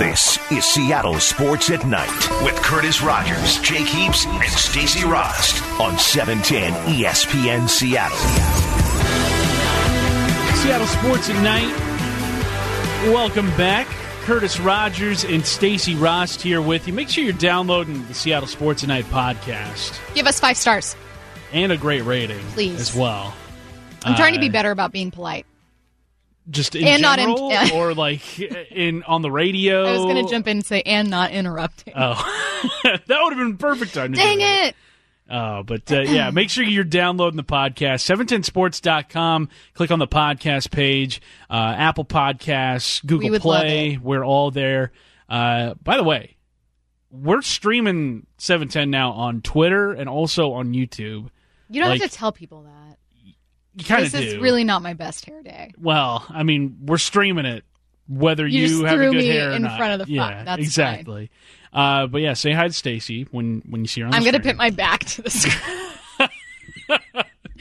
This is Seattle Sports at Night with Curtis Rogers, Jake Heaps, and Stacy Rost on 710 ESPN Seattle. Seattle Sports at Night. Welcome back. Curtis Rogers and Stacy Rost here with you. Make sure you're downloading the Seattle Sports at Night podcast Give us five stars. and a great rating Please. as well. I'm trying to be Uh, better about being polite. Just in And not in- general, or like in on the radio. I was going to jump in and say, and not interrupting. Oh, that would have been perfect time. Dang it. Oh, but uh, yeah, make sure you're downloading the podcast. 710sports.com. Click on the podcast page. Uh, Apple Podcasts, Google love Play. We're all there. Uh, by the way, we're streaming 710 now on Twitter and also on YouTube. You don't Like- have to tell people that. You kind of This is really not my best hair day. well, I mean, we're streaming it whether You you, have good hair or in not. front of the yeah. That's exactly. Uh, but yeah, say hi to Stacy when when you see her on I'm going to put my back to the screen.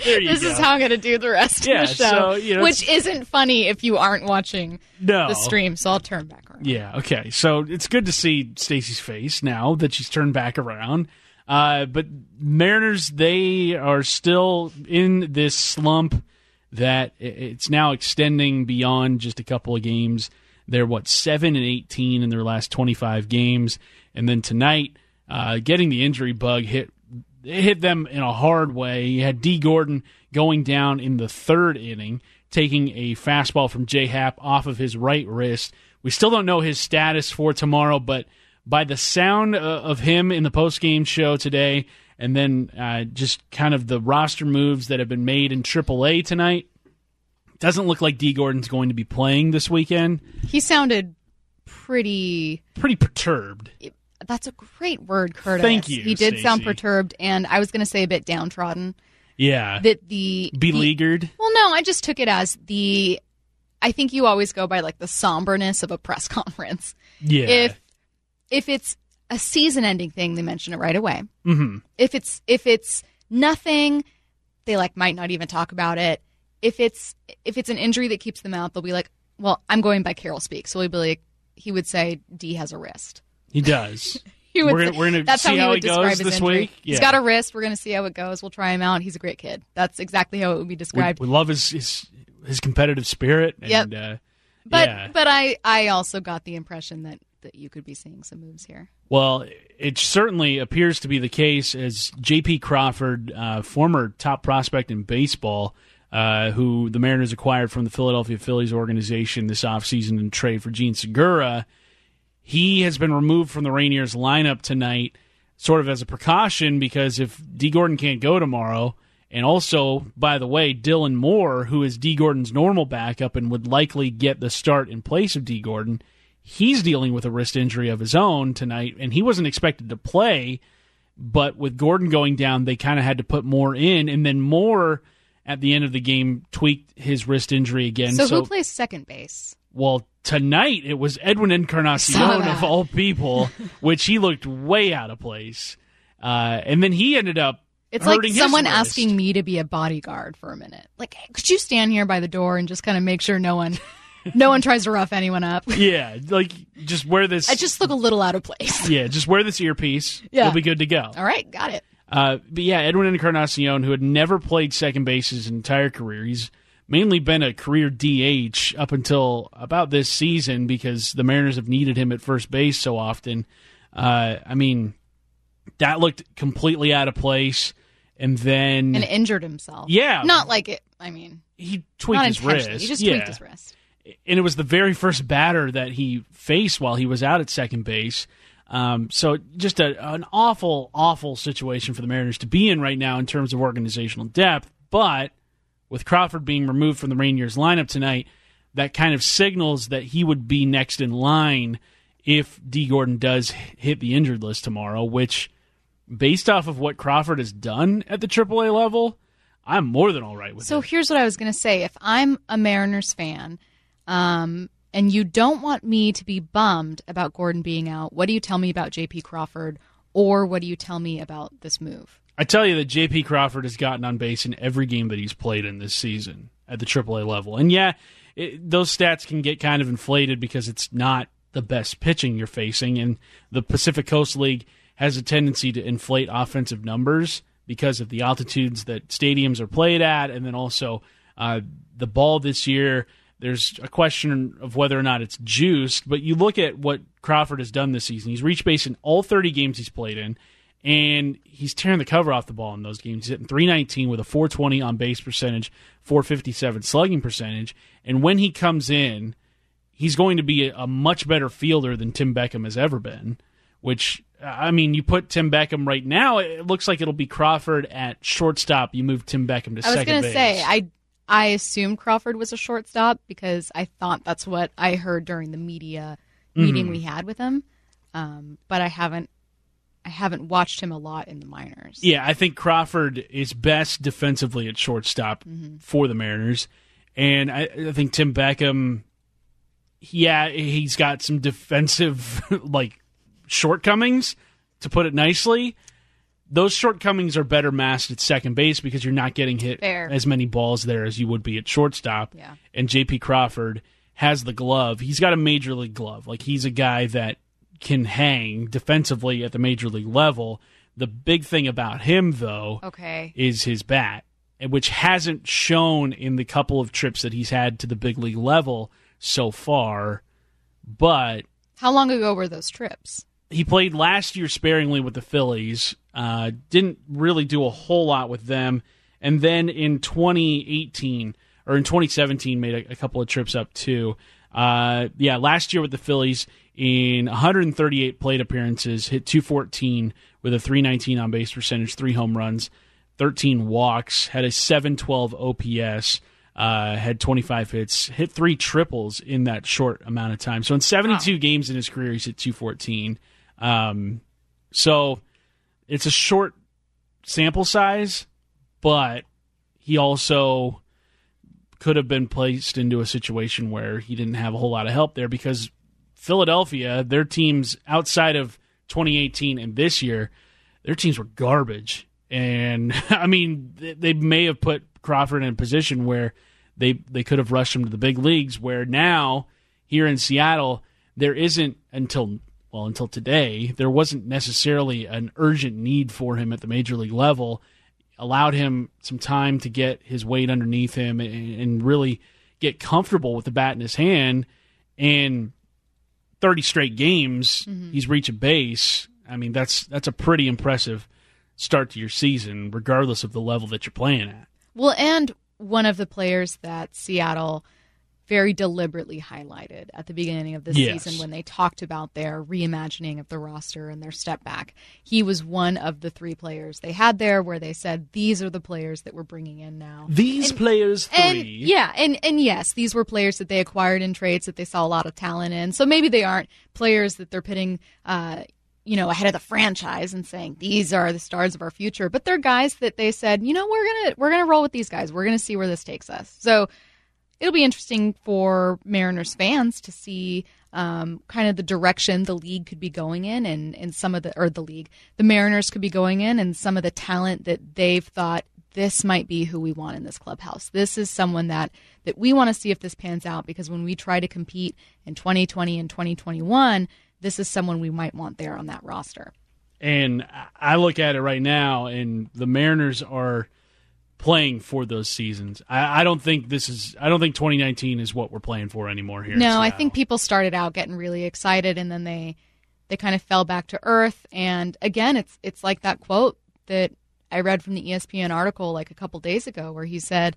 There you this go. is how I'm going to do the rest Yeah, of the show. so, you know, which isn't funny if you aren't watching no. the stream, so I'll turn back around. Yeah, okay. So it's good to see Stacy's face now that she's turned back around. Uh, but Mariners, they are still in this slump that it's now extending beyond just a couple of games. They're what seven and eighteen in their last twenty-five games, and then tonight, uh, getting the injury bug hit it hit them in a hard way. You had Dee Gordon going down in the third inning, taking a fastball from J. Happ off of his right wrist. We still don't know his status for tomorrow, but by the sound uh, of him in the post game show today, and then uh, just kind of the roster moves that have been made in AAA tonight, doesn't look like Dee Gordon's going to be playing this weekend. He sounded pretty. Pretty perturbed. That's a great word, Curtis. Thank you, He did sound perturbed, and I was going to say a bit downtrodden. Yeah. That the the- Beleaguered. Well, no, I just took it as the. I think you always go by like the somberness of a press conference. Yeah. If if it's a season-ending thing, they mention it right away. hmm If it's if it's nothing, they like might not even talk about it. If it's if it's an injury that keeps them out, they'll be like, "Well, I'm going by Carroll speak." So he'd be like, he would say, "D has a wrist." He does. He would We're gonna- say- we're gonna that's see how he how goes describe his this injury. week? He's Yeah. got a wrist. We're going to see how it goes. We'll try him out. He's a great kid. That's exactly how it would be described. we love his, his his competitive spirit. Yep. Uh, But yeah. but I I also got the impression that that you could be seeing some moves here. Well, it certainly appears to be the case as J.P. Crawford, uh, former top prospect in baseball, uh, who the Mariners acquired from the Philadelphia Phillies organization this offseason in trade for Jean Segura. He has been removed from the Rainiers lineup tonight, sort of as a precaution, because if Dee Gordon can't go tomorrow, and also, by the way, Dylan Moore, who is Dee Gordon's normal backup and would likely get the start in place of Dee Gordon, he's dealing with a wrist injury of his own tonight, and he wasn't expected to play. But with Gordon going down, they kind of had to put Moore in, and then Moore at the end of the game tweaked his wrist injury again. So, so who plays second base? well, tonight it was Edwin Encarnacion of all people, which he looked way out of place. Uh, and then he ended up It's like someone wrist. asking me to be a bodyguard for a minute. Like, hey, could you stand here by the door and just kind of make sure no one, no one tries to rough anyone up? Yeah, like just wear this. I just look a little out of place. yeah, just wear this earpiece. Yeah. You'll be good to go. All right, got it. Uh, but yeah, Edwin Encarnacion, who had never played second base his entire career, he's mainly been a career DH up until about this season because the Mariners have needed him at first base so often. Uh, I mean, that looked completely out of place. And then And injured himself. Yeah. not like it. I mean, he tweaked his wrist. He just yeah. tweaked his wrist. And it was the very first batter that he faced while he was out at second base. Um, so just a, an awful, awful situation for the Mariners to be in right now in terms of organizational depth. But with Crawford being removed from the Rainiers lineup tonight, that kind of signals that he would be next in line if Dee Gordon does hit the injured list tomorrow, which, based off of what Crawford has done at the AAA level, I'm more than all right with it. So it. here's what I was going to say. If I'm a Mariners fan, um, and you don't want me to be bummed about Gordon being out, what do you tell me about J.P. Crawford, or what do you tell me about this move? I tell you that J.P. Crawford has gotten on base in every game that he's played in this season at the AAA level. And yeah, it, those stats can get kind of inflated because it's not the best pitching you're facing, and the Pacific Coast League has a tendency to inflate offensive numbers because of the altitudes that stadiums are played at, and then also uh, the ball this year. There's a question of whether or not it's juiced, but you look at what Crawford has done this season. He's reached base in all 30 games he's played in, and he's tearing the cover off the ball in those games. He's hitting 319 with a 420 on base percentage, 457 slugging percentage, and when he comes in, he's going to be a, much better fielder than Tim Beckham has ever been. Which I mean, you put Tim Beckham right now, it looks like it'll be Crawford at shortstop. You move Tim Beckham to I was going to say I I assumed Crawford was a shortstop because I thought that's what I heard during the media meeting Mm-hmm. we had with him. Um, but I haven't I haven't watched him a lot in the minors. Yeah, I think Crawford is best defensively at shortstop for the Mariners, and I, I think Tim Beckham. Yeah, he's got some defensive like shortcomings, to put it nicely. Those shortcomings are better masked at second base because you're not getting hit Fair. as many balls there as you would be at shortstop. Yeah. And JP Crawford has the glove. He's got a major league glove. Like he's a guy that can hang defensively at the major league level. The big thing about him though Okay. is his bat, which hasn't shown in the couple of trips that he's had to the big league level so far. But How long ago were those trips? He played last year sparingly with the Phillies. Uh, didn't really do a whole lot with them, and then in 2018 or in 2017 made a, a couple of trips up too. Uh, yeah, last year with the Phillies in 138 plate appearances, hit 214 with a 319 on base percentage, three home runs, 13 walks, had a 712 OPS. Uh, had 25 hits, hit three triples in that short amount of time. So in 72 games in his career, he's hit 214. Um, so it's a short sample size, but he also could have been placed into a situation where he didn't have a whole lot of help there because Philadelphia, their teams outside of 2018 and this year, their teams were garbage. And I mean, they- may have put Crawford in a position where they they could have rushed him to the big leagues. Where now here in Seattle, there isn't until well until today there wasn't necessarily an urgent need for him at the major league level. Allowed him some time to get his weight underneath him and, and really get comfortable with the bat in his hand. And 30 straight games, mm-hmm. he's reaching base. I mean, that's that's a pretty impressive start to your season, regardless of the level that you're playing at. Well, and one of the players that Seattle very deliberately highlighted at the beginning of the Yes. season when they talked about their reimagining of the roster and their step back. He was one of the three players they had there where they said these are the players that we're bringing in now. These players three. And yeah, and and yes, these were players that they acquired in trades that they saw a lot of talent in. So maybe they aren't players that they're pitting, uh, you know, ahead of the franchise and saying these are the stars of our future. But they're guys that they said, you know, we're gonna we're gonna roll with these guys. We're gonna see where this takes us. So it'll be interesting for Mariners fans to see um, kind of the direction the league could be going in, and and some of the or the league, the Mariners could be going in, and some of the talent that they've thought this might be who we want in this clubhouse. This is someone that that we want to see if this pans out because when we try to compete in 2020 and 2021, this is someone we might want there on that roster. And I look at it right now, and the Mariners are playing for those seasons. I, I don't think this is. I don't think 2019 is what we're playing for anymore here. No, I think people started out getting really excited and then they they kind of fell back to earth. And again, it's it's like that quote that I read from the ESPN article like a couple days ago where he said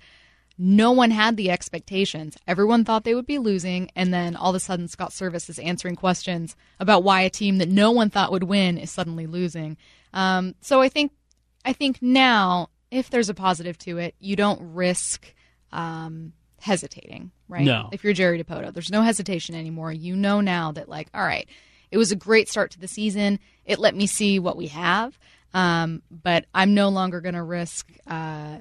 no one had the expectations. Everyone thought they would be losing, and then all of a sudden Scott Servais is answering questions about why a team that no one thought would win is suddenly losing. Um, so I think I think now, if there's a positive to it, you don't risk um, hesitating, right? No. If you're Jerry Dipoto, there's no hesitation anymore. You know now that, like, all right, it was a great start to the season. It let me see what we have, um, but I'm no longer going to risk uh,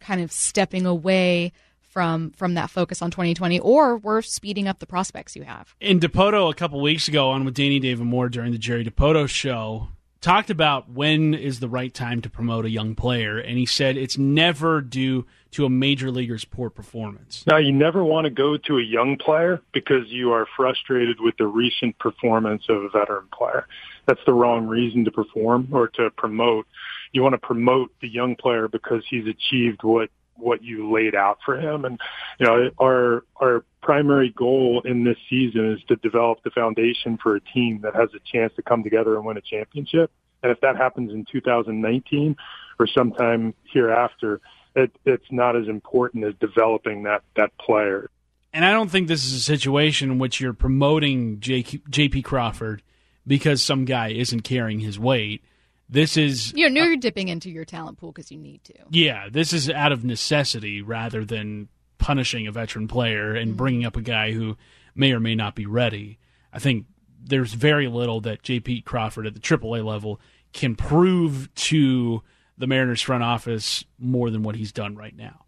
kind of stepping away from from that focus on 2020, or we're speeding up the prospects you have. in Dipoto a couple weeks ago on with Danny David Moore during the Jerry Dipoto show talked about when is the right time to promote a young player and he said it's never due to a major leaguer's poor performance. Now, you never want to go to a young player because you are frustrated with the recent performance of a veteran player. That's the wrong reason to perform or to promote. You want to promote the young player because he's achieved what what you laid out for him. And you know, our our primary goal in this season is to develop the foundation for a team that has a chance to come together and win a championship. And if that happens in 2019 or sometime hereafter, it, it's not as important as developing that that player. And I don't think this is a situation in which you're promoting J.P. Crawford because some guy isn't carrying his weight. This is you know you're dipping into your talent pool because you need to. Yeah, this is out of necessity rather than punishing a veteran player and mm-hmm. bringing up a guy who may or may not be ready. I think there's very little that J.P. Crawford at the AAA level can prove to the Mariners front office more than what he's done right now.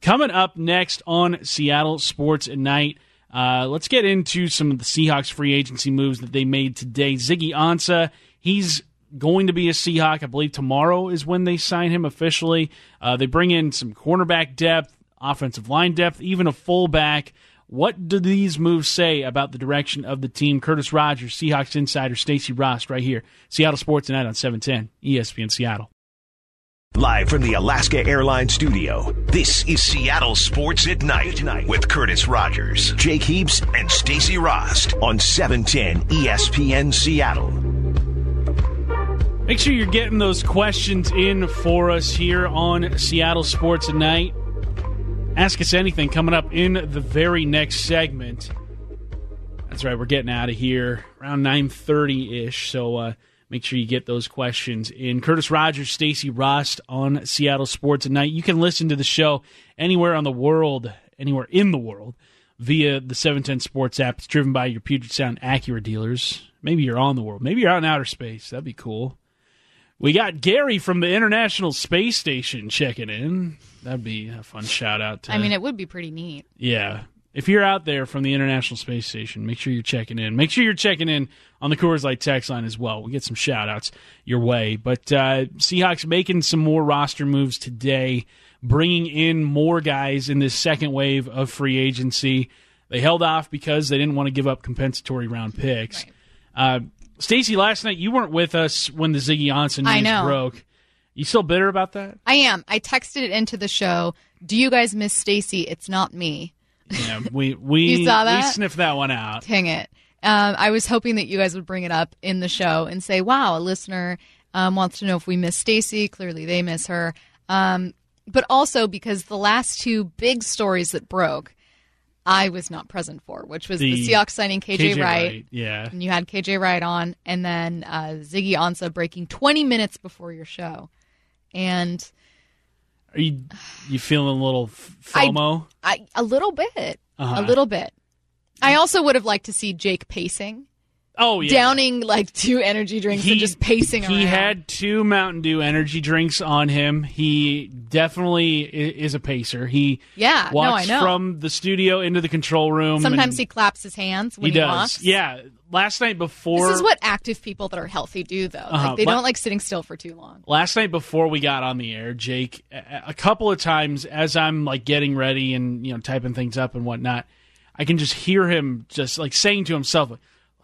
Coming up next on Seattle Sports at Night, uh, let's get into some of the Seahawks free agency moves that they made today. Ziggy Ansah, he's going to be a Seahawk. I believe tomorrow is when they sign him officially. Uh, they bring in some cornerback depth, offensive line depth, even a fullback. What do these moves say about the direction of the team? Curtis Rogers, Seahawks insider Stacy Rost, right here. Seattle Sports Tonight on 710 ESPN Seattle. Live from the Alaska Airlines studio, this is Seattle Sports at Night with Curtis Rogers, Jake Heaps, and Stacy Rost on 710 ESPN Seattle. Make sure you're getting those questions in for us here on Seattle Sports Tonight. Ask us anything coming up in the very next segment. That's right, we're getting out of here around 9:30 ish. So uh, make sure you get those questions in. Curtis Rogers, Stacy Rost on Seattle Sports Tonight. You can listen to the show anywhere on the world, anywhere in the world, via the 710 Sports app. It's driven by your Puget Sound Acura dealers. Maybe you're on the world. Maybe you're out in outer space. That'd be cool. We got Gary from the International Space Station checking in. That'd be a fun shout out to. I mean, it would be pretty neat. Yeah. If you're out there from the International Space Station, make sure you're checking in. Make sure you're checking in on the Coors Light text line as well. We get some shout outs your way. But uh, Seahawks making some more roster moves today, bringing in more guys in this second wave of free agency. They held off because they didn't want to give up compensatory round picks. Right. Uh, Stacy, last night you weren't with us when the Ziggy Ansah news broke. You still bitter about that? I am. I texted it into the show. Do you guys miss Stacy? It's not me. Yeah, we we you saw that? we sniffed that one out. Dang it! Um, I was hoping that you guys would bring it up in the show and say, "Wow, a listener um, wants to know if we miss Stacy. Clearly, they miss her." Um, but also because the last two big stories that broke I was not present for, which was the, the Seahawks signing KJ, KJ Wright. Wright. Yeah. And you had KJ Wright on, and then uh, Ziggy Ansah breaking 20 minutes before your show. And. Are you you feeling a little FOMO? I, I a little bit. Uh-huh. A little bit. I also would have liked to see Jake pacing. Oh yeah, downing like two energy drinks he, and just pacing he around. He had two Mountain Dew energy drinks on him. He definitely is a pacer. He yeah, walks no, I know. from the studio into the control room. Sometimes he claps his hands when he, he does. Walks. Yeah, last night before. This is what active people that are healthy do, though. Uh-huh. Like, they don't like sitting still for too long. Last night before we got on the air, Jake, a couple of times as I'm like getting ready and you know typing things up and whatnot, I can just hear him just like saying to himself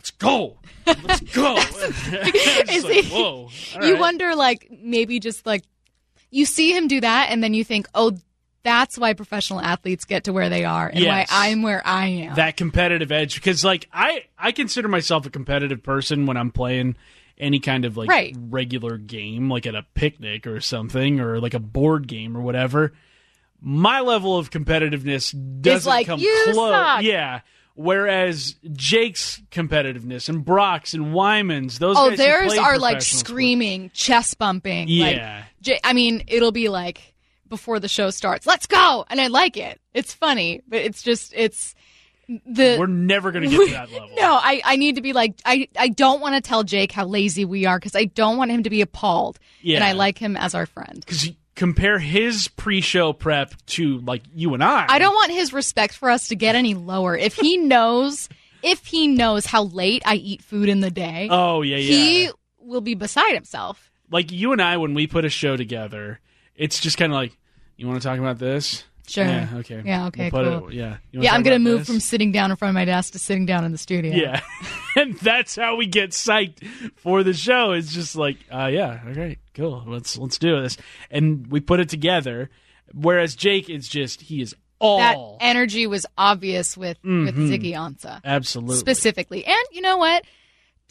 let's go, let's go. Is like, Whoa! you right. wonder, like maybe just like you see him do that, and then you think, oh, that's why professional athletes get to where they are, and yes. why I'm where I am. That competitive edge, because like I, I consider myself a competitive person when I'm playing any kind of like right. regular game, like at a picnic or something, or like a board game or whatever. My level of competitiveness doesn't like, come close. Suck. Yeah, Whereas Jake's competitiveness and Brock's and Wyman's, those oh, theirs are like screaming, sports. chest bumping. Yeah, like, I mean, it'll be like before the show starts, "Let's go," and I like it. It's funny, but it's just it's the we're never going to get to that level. no, I I need to be like I I don't want to tell Jake how lazy we are because I don't want him to be appalled. Yeah, and I like him as our friend because compare his pre-show prep to like you and I. I don't want his respect for us to get any lower. If he knows, if he knows how late I eat food in the day, oh yeah, yeah, he will be beside himself. Like you and I, when we put a show together, it's just kind of like You want to talk about this? Sure. Yeah. Okay. Yeah, okay, We'll cool. It, yeah. Yeah, I'm gonna move this? from sitting down in front of my desk to sitting down in the studio. Yeah. and that's how we get psyched for the show. It's just like, uh, yeah, okay, cool. Let's let's do this. And we put it together. Whereas Jake is just he is all That energy was obvious with with Ziggy Ansah absolutely specifically, and you know what?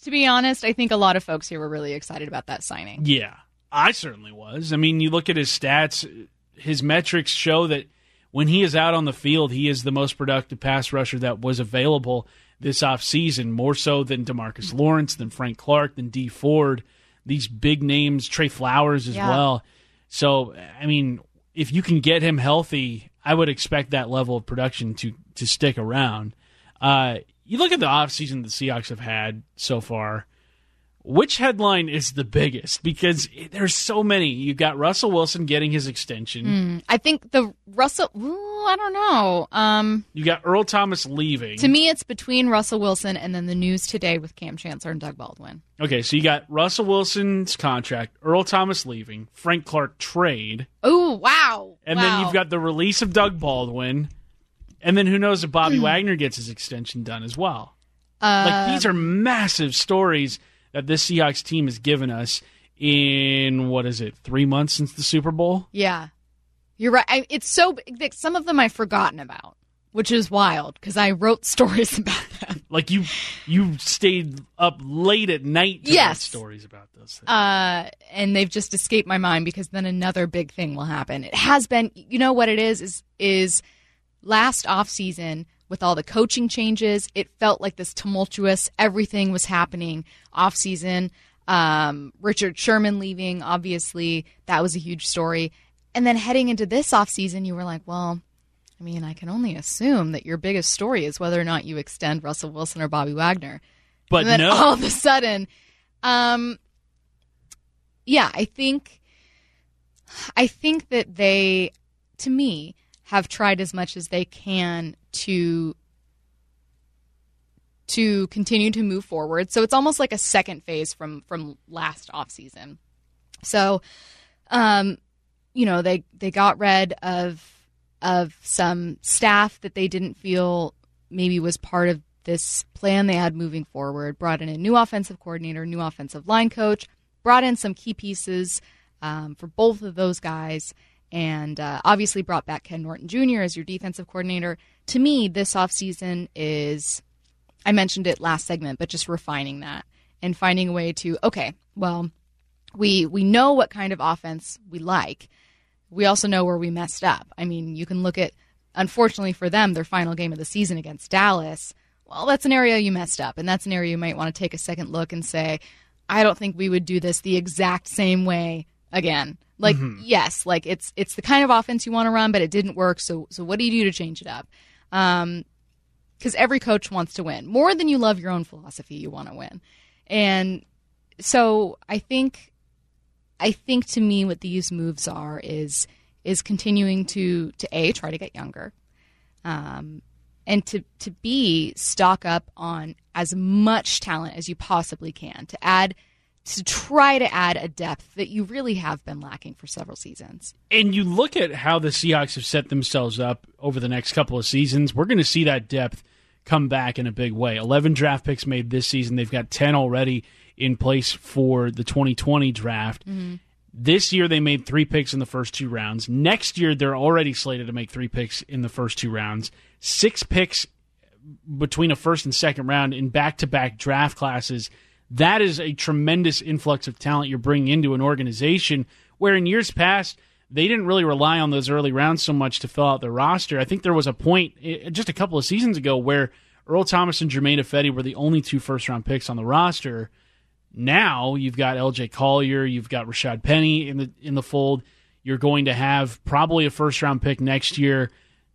To be honest, I think a lot of folks here were really excited about that signing. Yeah, I certainly was. I mean, you look at his stats, his metrics show that when he is out on the field, he is the most productive pass rusher that was available this offseason, more so than Demarcus Lawrence, than Frank Clark, than Dee Ford, these big names, Trey Flowers as Yeah. well. So, I mean, if you can get him healthy, I would expect that level of production to to stick around. Uh, you look at the offseason the Seahawks have had so far which headline is the biggest? Because there's so many. You've got Russell Wilson getting his extension. I think the Russell. Ooh, I don't know. Um, You got Earl Thomas leaving. to me, it's between Russell Wilson and then the news today with Kam Chancellor and Doug Baldwin. okay, so you got Russell Wilson's contract, Earl Thomas leaving, Frank Clark trade, Oh wow! and Wow. then you've got the release of Doug Baldwin, and then who knows if Bobby. Wagner gets his extension done as well. Uh, like these are massive stories that this Seahawks team has given us in what is it, three months since the Super Bowl? Yeah, you're right. I, it's so some of them I've forgotten about, which is wild because I wrote stories about them. Like you, you stayed up late at night to write Yes. stories about those things. Uh, and they've just escaped my mind because then another big thing will happen. It has been, you know what it is is is last off season with all the coaching changes, it felt like this tumultuous. Everything was happening off season. Um, Richard Sherman leaving, obviously, that was a huge story. And then heading into this off season, you were like, well, I mean, I can only assume that your biggest story is whether or not you extend Russell Wilson or Bobby Wagner. but and then no, all of a sudden, um, yeah, I think, I think that they, to me, have tried as much as they can to to continue to move forward. So it's almost like a second phase from from last off season. So, um, you know, they they got rid of of some staff that they didn't feel maybe was part of this plan they had moving forward. Brought in a new offensive coordinator, new offensive line coach. Brought in some key pieces um, for both of those guys, and uh, obviously brought back Ken Norton Jr. as your defensive coordinator. To me, this offseason is I mentioned it last segment, but just refining that and finding a way to okay, well, we we know what kind of offense we like. We also know where we messed up. I mean, you can look at unfortunately for them their final game of the season against Dallas. Well, that's an area you messed up, and that's an area you might want to take a second look and say, I don't think we would do this the exact same way again. Like, yes, like it's it's the kind of offense you want to run, but it didn't work. So so what do you do to change it up? Um, because every coach wants to win more than you love your own philosophy. You want to win, and so I think, I think to me, what these moves are is is continuing to to a try to get younger, um, and to to b stock up on as much talent as you possibly can to add to try to add a depth that you really have been lacking for several seasons. and you look at how the Seahawks have set themselves up over the next couple of seasons, we're going to see that depth come back in a big way. 11 draft picks made this season. They've got 10 already in place for the 2020 draft. Mm-hmm. This year, they made three picks in the first two rounds. Next year, they're already slated to make three picks in the first two rounds. Six picks between a first and second round in back to back draft classes. That is a tremendous influx of talent you're bringing into an organization where in years past, they didn't really rely on those early rounds so much to fill out their roster. I think there was a point eh, just a couple of seasons ago where Earl Thomas and Germain Ifedi were the only two first round picks on the roster. Now you've got LJ Collier, you've got Rashaad Penny in the in the fold. You're going to have probably a first round pick next year,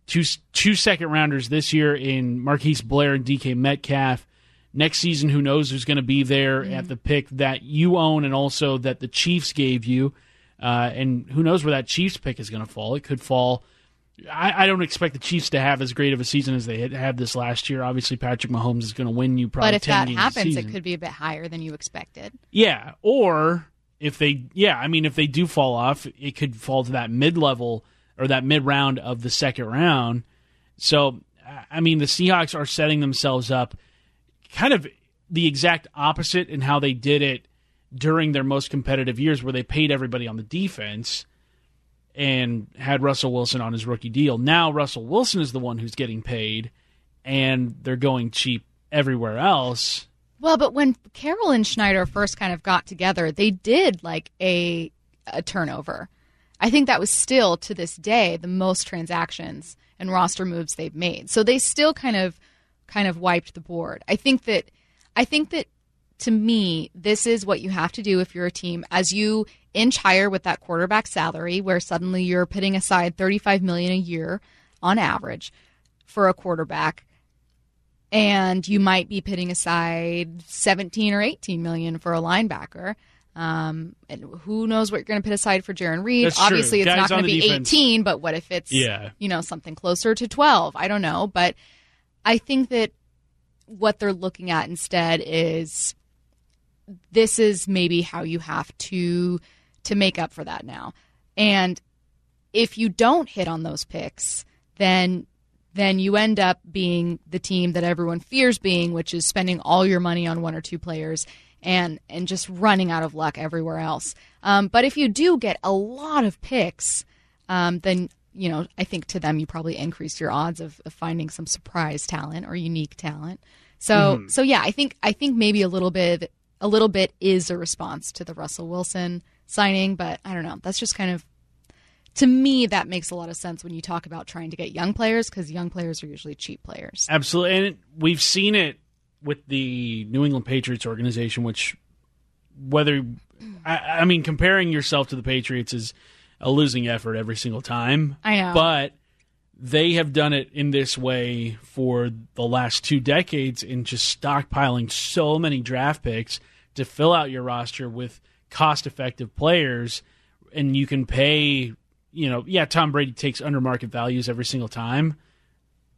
two two second rounders this year in Marquise Blair and DK Metcalf. Next season, who knows who's going to be there at the pick that you own and also that the Chiefs gave you. Uh, and who knows where that Chiefs pick is going to fall? It could fall. I, I don't expect the Chiefs to have as great of a season as they had, had this last year. Obviously, Patrick Mahomes is going to win you probably But if 10 that happens, it could be a bit higher than you expected. Yeah, or if they, yeah, I mean, if they do fall off, it could fall to that mid-level or that mid round of the second round. So, I mean, the Seahawks are setting themselves up kind of the exact opposite in how they did it during their most competitive years, where they paid everybody on the defense and had Russell Wilson on his rookie deal. Now, Russell Wilson is the one who's getting paid, and they're going cheap everywhere else. Well, but when Carroll and Schneider first kind of got together, they did like a a turnover. I think that was still to this day the most transactions and roster moves they've made. So they still kind of kind of wiped the board. I think that I think that to me, this is what you have to do if you're a team as you inch higher with that quarterback salary where suddenly you're putting aside 35 million a year on average for a quarterback and you might be putting aside 17 or 18 million for a linebacker. Um, and who knows what you're going to put aside for Jarran Reed? That's Obviously, true. it's Guys not going to be defense. 18, but what if it's Yeah. you know something closer to 12? I don't know, but I think that what they're looking at instead is this is maybe how you have to to make up for that now. And if you don't hit on those picks, then then you end up being the team that everyone fears being, which is spending all your money on one or two players and and just running out of luck everywhere else. Um, but if you do get a lot of picks, um, then you know I think to them you probably increase your odds of, of finding some surprise talent or unique talent. So mm-hmm. so yeah, I think I think maybe a little bit a little bit is a response to the Russell Wilson signing, but I don't know. That's just kind of to me that makes a lot of sense when you talk about trying to get young players because young players are usually cheap players. Absolutely, and we've seen it with the New England Patriots organization. Which, whether I, I mean, comparing yourself to the Patriots is a losing effort every single time. I know. but they have done it in this way for the last two decades in just stockpiling so many draft picks to fill out your roster with cost-effective players, and you can pay. You know, yeah, Tom Brady takes under market values every single time,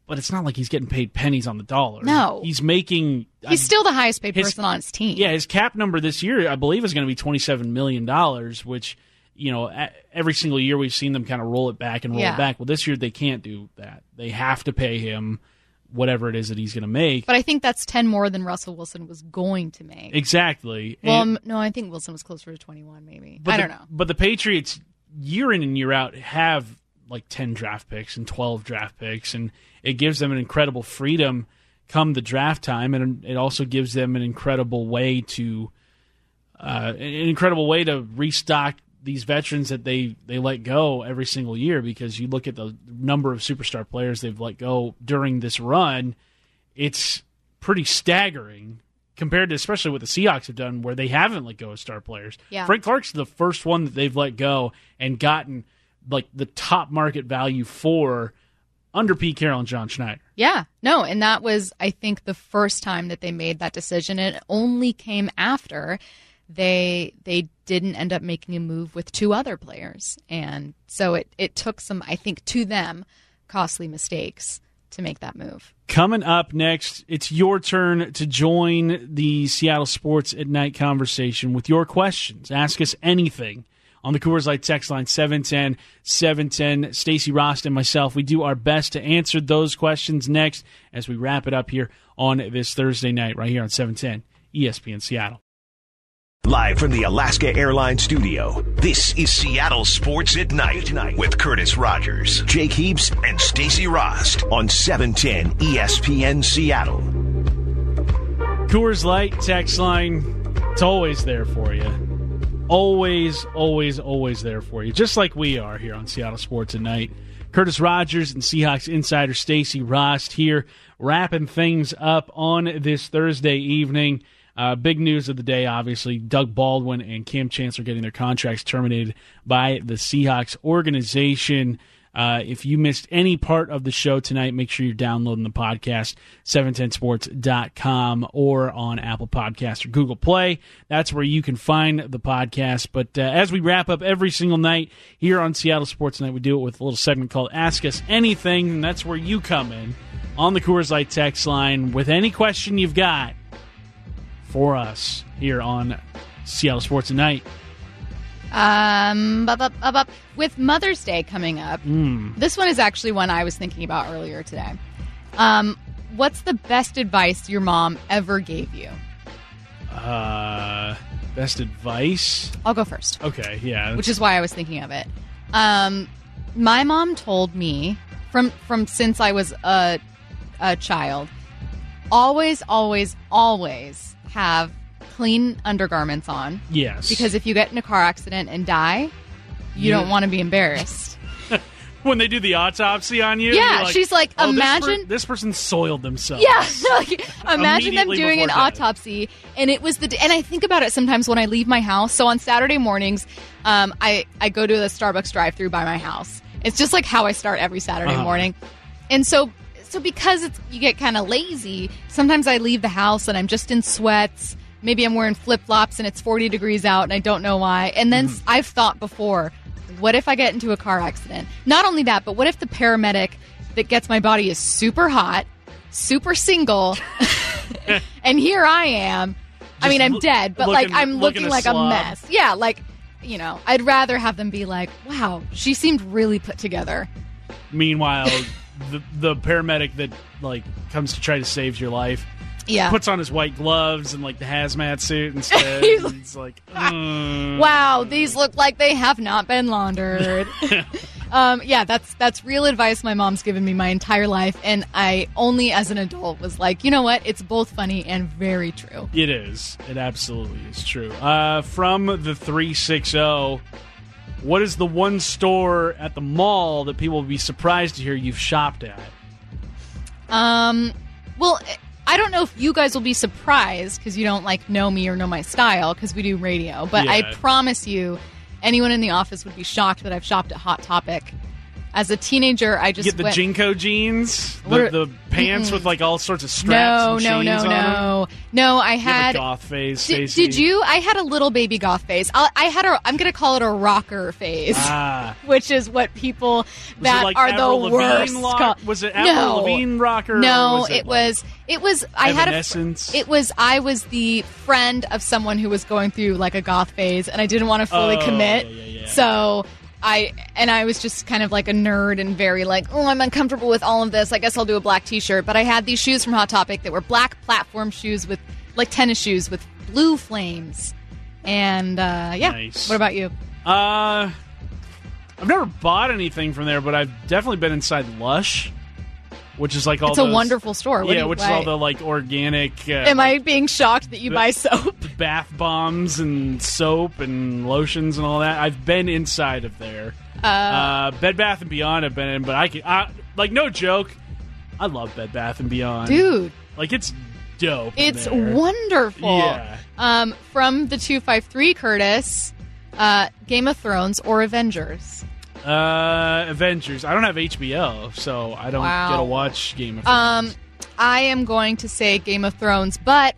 but it's not like he's getting paid pennies on the dollar. No. he's making. He's still the highest paid his- person on his team. Yeah, his cap number this year, I believe, is going to be twenty-seven million dollars. Which, you know, every single year we've seen them kind of roll it back and roll Yeah. it back. Well, this year they can't do that. They have to pay him whatever it is that he's going to make. But I think that's 10 more than Russell Wilson was going to make. exactly. well, And- no, I think Wilson was closer to 21 maybe. but I the- don't know. But the Patriots, year in and year out, have like ten draft picks and twelve draft picks, and it gives them an incredible freedom come the draft time, and it also gives them an incredible way to, uh, an incredible way to restock these veterans that they they let go every single year. Because you look at the number of superstar players they've let go during this run, it's pretty staggering compared to especially what the Seahawks have done, where they haven't let go of star players. Yeah. Frank Clark's the first one that they've let go and gotten like the top market value for under Pete Carroll and John Schneider. Yeah, no, and that was, I think, the first time that they made that decision. It only came after they they didn't end up making a move with two other players, and so it it took some, I think, to them, costly mistakes to make that move. Coming up next, it's your turn to join the Seattle Sports at Night conversation with your questions. Ask us anything on the Coors Light text line 710 710. Stacy Rost and myself, we do our best to answer those questions next as we wrap it up here on this Thursday night, right here on 710 ESPN Seattle. Live from the Alaska Airlines studio, this is Seattle Sports at Night with Curtis Rogers, Jake Heaps, and Stacy Rost on E 710 ESPN Seattle. Coors Light text line, it's always there for you. Always, always, always there for you. Just like we are here on Seattle Sports at Night. Curtis Rogers and Seahawks insider Stacy Rost here, wrapping things up on this Thursday evening. Uh, big news of the day, obviously. Doug Baldwin and Kam Chancellor getting their contracts terminated by the Seahawks organization. Uh, if you missed any part of the show tonight, make sure you're downloading the podcast, 710sports.com or on Apple Podcasts or Google Play. That's where you can find the podcast. But uh, as we wrap up every single night here on Seattle Sports Night, we do it with a little segment called Ask Us Anything, and that's where you come in on the Coors Light text line with any question you've got for us here on Seattle Sports Night. Um, bup, bup, bup, bup. with Mother's Day coming up, this one is actually one I was thinking about earlier today. Um, what's the best advice your mom ever gave you? Uh, best advice. I'll go first. Okay, yeah. which is why I was thinking of it. Um, my mom told me from from since I was a a child, always, always, always have clean undergarments on yes because if you get in a car accident and die, you You- don't want to be embarrassed. when they do the autopsy on you, Yeah, like, she's like, "Oh, this per- imagine- this, person soiled themselves. Yeah, like, imagine them doing an before death. autopsy, and it was the. And I think about it sometimes when I leave my house. So on Saturday mornings, um, I I go to the Starbucks drive-through by my house. It's just like how I start every Saturday Uh-huh. morning, and so so because it's you get kind of lazy. Sometimes I leave the house and I'm just in sweats. Maybe I'm wearing flip flops and it's 40 degrees out and I don't know why. And then Mm-hmm. I've thought before, what if I get into a car accident? Not only that, but what if the paramedic that gets my body is super hot, super single, and here I am. I mean, I'm dead, but like I'm looking looking a like a mess. Yeah, like you know, I'd rather have them be like, "Wow, she seemed really put together." Meanwhile, the the paramedic that like comes to try to save your life Yeah. puts on his white gloves and like the hazmat suit instead. He's and it's like, mm. wow, these look like they have not been laundered. um, yeah, that's that's real advice my mom's given me my entire life, and I only as an adult was like, you know what? It's both funny and very true. It is. It absolutely is true. Uh, from the 360, what is the one store at the mall that people will be surprised to hear you've shopped at? Um, well, I don't know if you guys will be surprised because you don't like know me or know my style because we do radio. But I promise you, anyone in the office would be shocked that I've shopped at Hot Topic. As a teenager, I just Get the went, JNCO jeans, the, the pants with like all sorts of straps. No, and no, no, on them. no, no. I had a goth phase, Did, you? I had a little baby goth phase. I, I had a. I'm going to call it a rocker phase, Ah, which is what people that like are Avril the worst. lock- call- Was it Avril no, Lavigne rocker? No, was it, it, like, was. It was. I had a. It was. I was the friend of someone who was going through like a goth phase, and I didn't want to fully Oh, commit. yeah, yeah, yeah. So. I and I was just kind of like a nerd and very like, oh, I'm uncomfortable with all of this. I guess I'll do a black T-shirt. But I had these shoes from Hot Topic that were black platform shoes with like tennis shoes with blue flames. And uh, yeah, Nice. what about you? Uh, I've never bought anything from there, but I've definitely been inside Lush, which is like all It's a those- wonderful store. What yeah, which buy? is all the like organic. Uh, Am I being shocked that you buy soap? Bath bombs and soap and lotions and all that. I've been inside of there. Uh, Bed Bath and Beyond I've been in, but I can I, like no joke. I love Bed Bath and Beyond, Dude, Like it's dope. it's there. wonderful. Yeah. Um, from the 253, Curtis, uh, Game of Thrones or Avengers? Uh, Avengers. I don't have HBO, so I don't Wow. get to watch Game of Thrones. Um, I am going to say Game of Thrones, but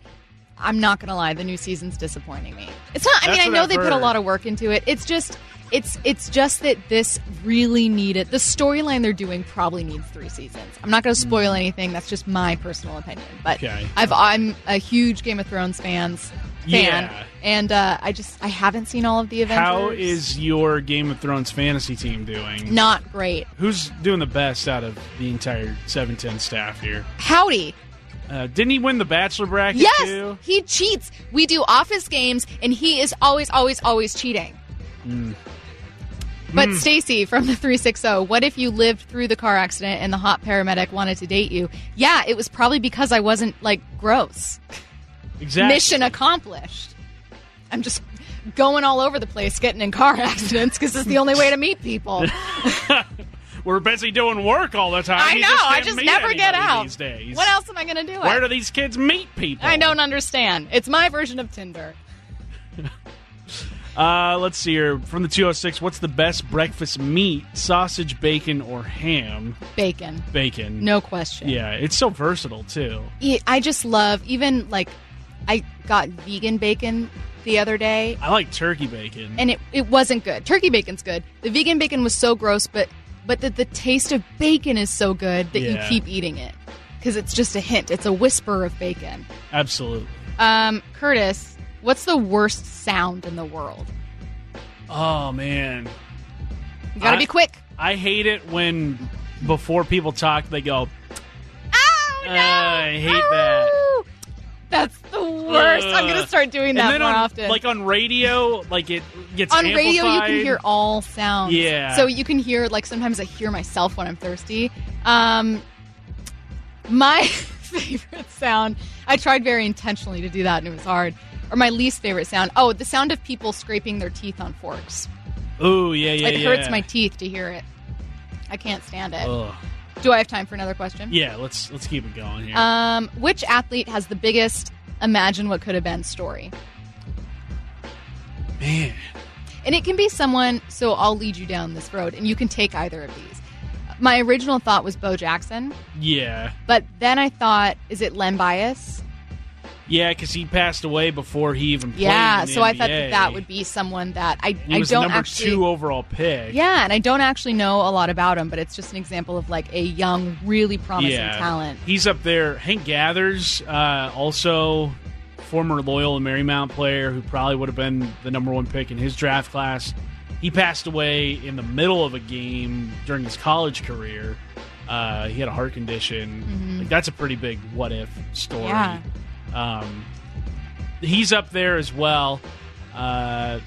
I'm not going to lie, the new season's disappointing me. It's not. I That's mean, I know I've they put a lot of work into it. It's just. It's it's just that this really needed the storyline they're doing probably needs three seasons. I'm not going to spoil anything. That's just my personal opinion. But Hmm. Okay. I've I'm a huge Game of Thrones fans fan, Yeah. and uh, I just I haven't seen all of the Avengers. How is your Game of Thrones fantasy team doing? not great? Who's doing the best out of the entire 710 staff here? Howdy. Uh, didn't he win the Bachelor bracket Yes, too? he cheats. We do office games, and he is always, always, always cheating. But Stacy from the 360, what if you lived through the car accident and the hot paramedic wanted to date you? Yeah, it was probably because I wasn't like gross. Exactly. Mission accomplished. I'm just going all over the place getting in car accidents because it's the only way to meet people. We're busy doing work all the time. I You know. just I just never get out. these days. What else am I going to do? Where do these kids meet people? I don't understand. It's my version of Tinder. Uh, let's see here. From the 206, what's the best breakfast meat? Sausage, bacon, or ham? Bacon. Bacon. No question. Yeah, it's so versatile too. I just love even like I got vegan bacon the other day I like turkey bacon. and it, it wasn't good. Turkey bacon's good. The vegan bacon was so gross, but but that the taste of bacon is so good that you keep eating it because it's just a hint. It's a whisper of bacon. Absolutely. Um, Curtis, what's the worst sound in the world? Oh man, You got to I- be quick. I hate it when before people talk they go, "Oh no! I hate that. That's worst. I'm going to start doing that more on, often. Like on radio, like it gets on radio, you can hear all sounds. Yeah. So you can hear like sometimes I hear myself when I'm thirsty. Um, my favorite sound. I tried very intentionally to do that, and it was hard. Or my least favorite sound. Oh, the sound of people scraping their teeth on forks. Ooh, yeah, yeah, it yeah. hurts my teeth to hear it. I can't stand it. Ugh. Do I have time for another question? Yeah, let's let's keep it going here. Um, which athlete has the biggest imagine what could have been story? Man, And it can be someone, so I'll lead you down this road, and you can take either of these. My original thought was Bo Jackson, yeah, but then I thought, is it Len Bias? Yeah, because he passed away before he even played. Yeah, so I thought that that would be someone that I, He I was the don't number actually. two overall pick. Yeah, and I don't actually know a lot about him, but it's just an example of like a young, really promising yeah. talent. He's up there. Hank Gathers, uh, also former Loyola Marymount player who probably would have been the number one pick in his draft class. He passed away in the middle of a game during his college career. Uh, he had a heart condition. Like, that's a pretty big what if story. Yeah. Um, he's up there as well. Uh,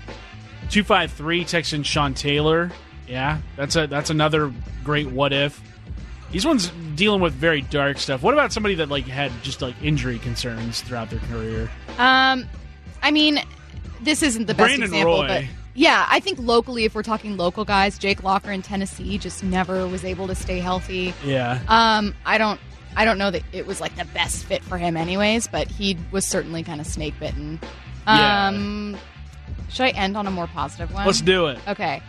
two five three Texan Sean Taylor. Yeah, that's a that's another great what if. These ones dealing with very dark stuff. What about somebody that like had just like injury concerns throughout their career? Um, I mean, this isn't the best Brandon example, Roy. but yeah, I think locally, if we're talking local guys, Jake Locker in Tennessee just never was able to stay healthy. Yeah, Um, I don't, I don't know that it was like the best fit for him, anyways. But he was certainly kind of snake bitten. Yeah. Um, should I end on a more positive one? let's do it. Okay.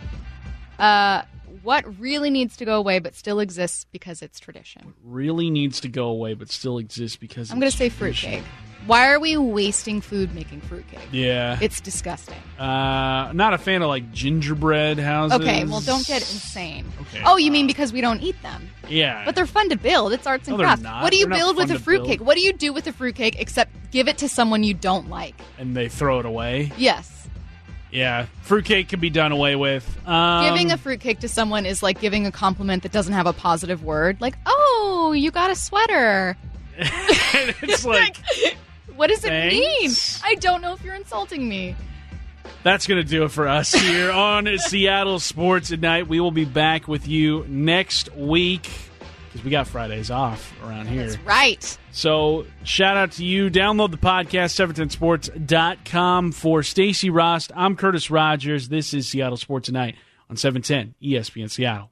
Uh, what really needs to go away but still exists because it's tradition? Really needs to go away, but still exists because I'm going to say tradition. fruitcake. Why are we wasting food making fruitcake? Yeah, It's disgusting. uh, not a fan of like gingerbread houses. Okay, well, don't get insane. Okay, Oh, you mean because we don't eat them? Yeah, But they're fun to build. It's arts and No, crafts. What do you They're build with a fruitcake? What do you do with a fruitcake except give it to someone you don't like? and they throw it away. Yes. Yeah, fruitcake can be done away with. Um, giving a fruitcake to someone is like giving a compliment that doesn't have a positive word. Like, oh, you got a sweater. it's like What does it Thanks. mean? I don't know if you're insulting me. That's going to do it for us here on Seattle Sports at Night. We will be back with you next week because we got Fridays off around here. That's right. So, shout out to you. Download the podcast, 710sports.com. For Stacy Rost, I'm Curtis Rogers. This is Seattle Sports at Night on 710 ESPN Seattle.